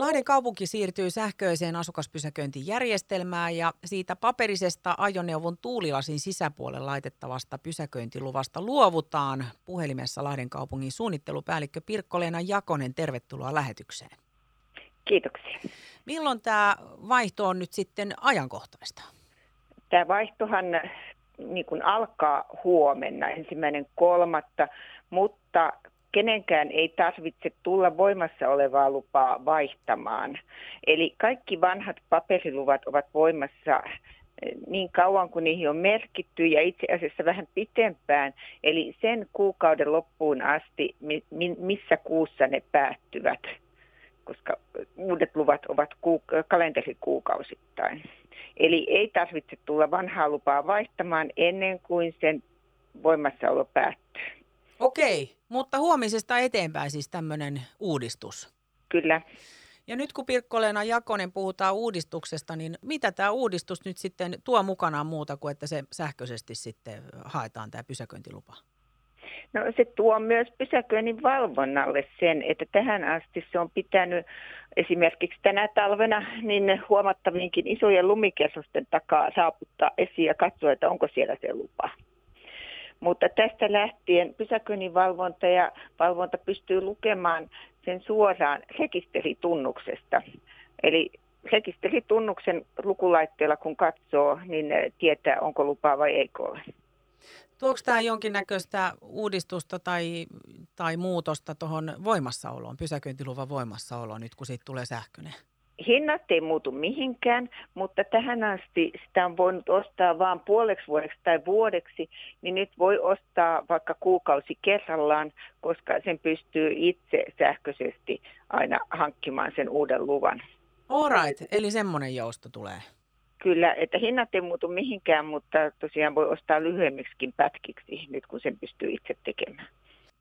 Lahden kaupunki siirtyy sähköiseen asukaspysäköintijärjestelmään ja siitä paperisesta ajoneuvon tuulilasin sisäpuolelle laitettavasta pysäköintiluvasta luovutaan. Puhelimessa Lahden kaupungin suunnittelupäällikkö Pirkko-Leena Jakonen, tervetuloa lähetykseen. Kiitoksia. Milloin tämä vaihto on nyt sitten ajankohtaista? Tämä vaihtohan niin kuin alkaa huomenna, ensimmäinen kolmatta, mutta kenenkään ei tarvitse tulla voimassa olevaa lupaa vaihtamaan. Eli kaikki vanhat paperiluvat ovat voimassa eh, niin kauan kuin niihin on merkitty ja itse asiassa vähän pitempään, eli sen kuukauden loppuun asti, missä kuussa ne päättyvät, koska uudet luvat ovat kalenterikuukausittain. Eli ei tarvitse tulla vanhaa lupaa vaihtamaan ennen kuin sen voimassaolo päättyy. Okei, mutta huomisesta eteenpäin siis tämmöinen uudistus. Kyllä. Ja nyt kun Pirkko-Leena Jakonen puhutaan uudistuksesta, niin mitä tämä uudistus nyt sitten tuo mukanaan muuta kuin, että se sähköisesti sitten haetaan tämä pysäköintilupa? No se tuo myös pysäköinnin valvonnalle sen, että tähän asti se on pitänyt esimerkiksi tänä talvena niin huomattaviinkin isojen lumikesusten takaa saaputtaa esiin ja katsoa, että onko siellä se lupa. Mutta tästä lähtien pysäköinnin valvonta ja valvonta pystyy lukemaan sen suoraan rekisteritunnuksesta. Eli rekisteritunnuksen lukulaitteella kun katsoo, niin tietää onko lupaa vai ei ole. Tuoksi tämä jonkinnäköistä uudistusta tai, tai muutosta tuohon voimassaoloon, pysäköintiluvan voimassaoloon nyt kun siitä tulee sähköinen? Hinnat ei muutu mihinkään, mutta tähän asti sitä on voinut ostaa vain puoleksi vuodeksi tai vuodeksi, niin nyt voi ostaa vaikka kuukausi kerrallaan, koska sen pystyy itse sähköisesti aina hankkimaan sen uuden luvan. Alright, eli semmoinen jousto tulee. Kyllä, että hinnat ei muutu mihinkään, mutta tosiaan voi ostaa lyhyemmiksikin pätkiksi nyt, kun sen pystyy itse tekemään.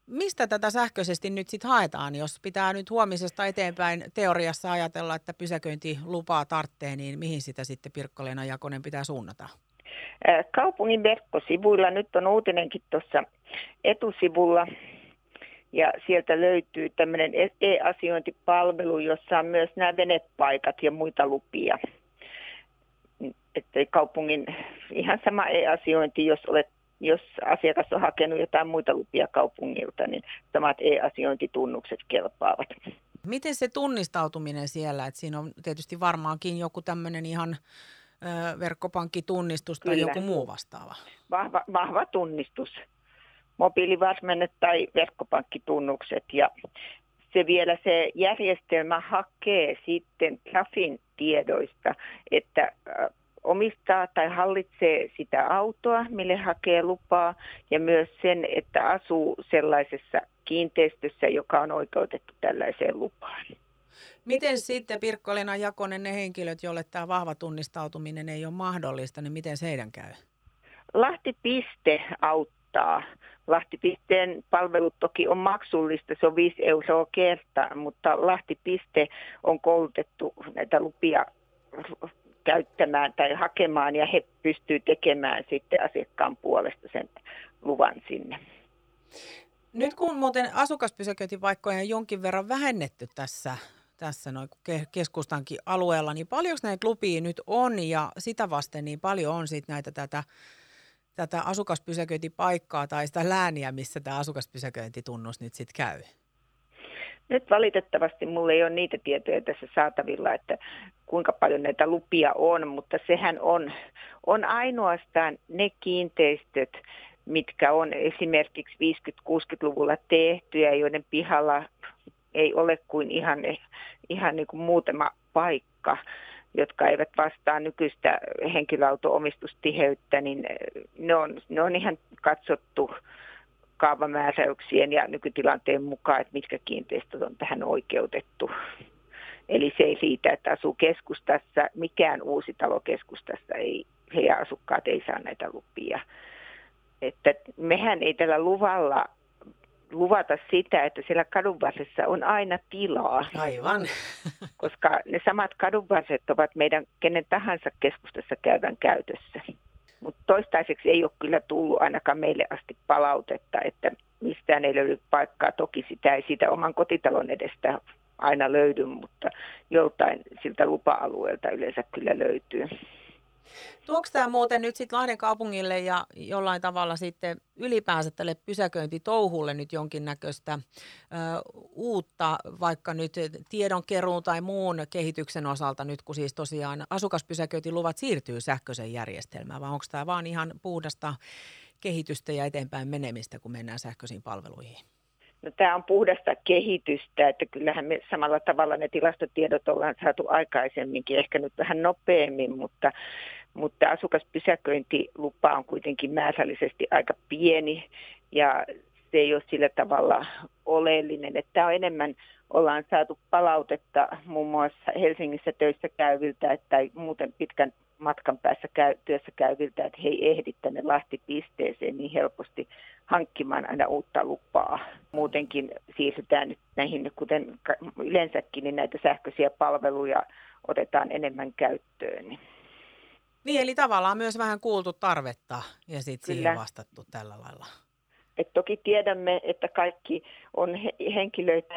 Mistä tätä sähköisesti nyt sitten haetaan, jos pitää nyt huomisesta eteenpäin teoriassa ajatella, että pysäköintilupaa tarvitsee, niin mihin sitä sitten Pirkko-Leena Jakonen pitää suunnata? Kaupungin verkkosivuilla, nyt on uutinenkin tuossa etusivulla, ja sieltä löytyy tämmöinen e-asiointipalvelu, jossa on myös nämä venepaikat ja muita lupia. Että kaupungin ihan sama e-asiointi, jos olet jos asiakas on hakenut jotain muita lupia kaupungilta, niin samat e-asiointitunnukset kelpaavat. Miten se tunnistautuminen siellä, että siinä on tietysti varmaankin joku tämmöinen ihan ö, verkkopankkitunnistus tai Kyllä. joku muu vastaava? Vahva, vahva tunnistus, mobiilivarmennet tai verkkopankkitunnukset ja se vielä se järjestelmä hakee sitten Trafin tiedoista, että omistaa tai hallitsee sitä autoa, mille hakee lupaa, ja myös sen, että asuu sellaisessa kiinteistössä, joka on oikeutettu tällaiseen lupaan. Miten sitten Pirkko-Lena Jakonen, ne henkilöt, joille tämä vahva tunnistautuminen ei ole mahdollista, niin miten se heidän käy? Lahti-piste auttaa. Lahti-pisteen palvelut toki on maksullista, se on 5 euroa kertaa, mutta Lahti-piste on koulutettu näitä lupia käyttämään tai hakemaan ja he pystyvät tekemään sitten asiakkaan puolesta sen luvan sinne. Nyt kun muuten asukaspysäköintipaikkoja on jonkin verran vähennetty tässä, tässä noin keskustankin alueella, niin paljon näitä lupia nyt on ja sitä vasten niin paljon on sitten näitä tätä, tätä asukaspysäköintipaikkaa tai sitä lääniä, missä tämä asukaspysäköintitunnus nyt sitten käy? Nyt valitettavasti mulla ei ole niitä tietoja tässä saatavilla, että kuinka paljon näitä lupia on, mutta sehän on, on ainoastaan ne kiinteistöt, mitkä on esimerkiksi 50-60-luvulla tehtyjä, joiden pihalla ei ole kuin ihan, ihan niin kuin muutama paikka, jotka eivät vastaa nykyistä henkilöauto-omistustiheyttä, niin ne on, ne on ihan katsottu kaavamääräyksien ja nykytilanteen mukaan, että mitkä kiinteistöt on tähän oikeutettu. Eli se ei siitä, että asuu keskustassa, mikään uusi talo keskustassa ei, heidän asukkaat ei saa näitä lupia. Että mehän ei tällä luvalla luvata sitä, että siellä kadunvarsessa on aina tilaa. Aivan. Koska ne samat kadunvarset ovat meidän kenen tahansa keskustassa käyvän käytössä. Toistaiseksi ei ole kyllä tullut ainakaan meille asti palautetta, että mistään ei löydy paikkaa. Toki sitä ei siitä oman kotitalon edestä aina löydy, mutta joltain siltä lupa-alueelta yleensä kyllä löytyy. Tuoks tämä muuten nyt sitten Lahden kaupungille ja jollain tavalla sitten ylipäänsä tälle pysäköintitouhulle nyt jonkinnäköistä ö, uutta, vaikka nyt tiedonkeruun tai muun kehityksen osalta nyt, kun siis tosiaan asukaspysäköintiluvat siirtyy sähköiseen järjestelmään, vai onko tämä vaan ihan puhdasta kehitystä ja eteenpäin menemistä, kun mennään sähköisiin palveluihin? No, tämä on puhdasta kehitystä, että kyllähän me samalla tavalla ne tilastotiedot ollaan saatu aikaisemminkin, ehkä nyt vähän nopeammin, mutta, mutta asukaspysäköintilupa on kuitenkin määrällisesti aika pieni ja se ei ole sillä tavalla oleellinen, että tämä on enemmän ollaan saatu palautetta muun muassa Helsingissä töissä käyviltä tai muuten pitkän matkan päässä käy, työssä käyviltä, että he ei ehdi tänne Lahti-pisteeseen niin helposti hankkimaan aina uutta lupaa. Muutenkin siirrytään nyt näihin, kuten yleensäkin, niin näitä sähköisiä palveluja otetaan enemmän käyttöön. Niin, eli tavallaan myös vähän kuultu tarvetta ja sitten siihen vastattu tällä lailla. Et toki tiedämme, että kaikki on henkilöitä,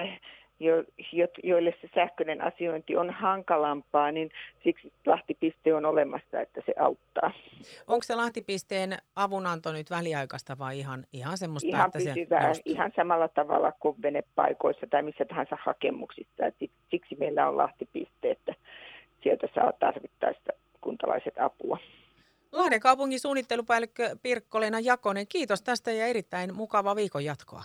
joille se sähköinen asiointi on hankalampaa, niin siksi Lahtipiste on olemassa, että se auttaa. Onko se Lahtipisteen avunanto nyt väliaikaista vai ihan, ihan semmoista, ihan että pysyvää, se ihan samalla tavalla kuin venepaikoissa tai missä tahansa hakemuksissa. Et siksi meillä on Lahtipiste, että sieltä saa tarvittaessa kuntalaiset apua. Lahden kaupungin suunnittelupäällikkö Pirkko-Leena Jakonen, kiitos tästä ja erittäin mukavaa viikon jatkoa.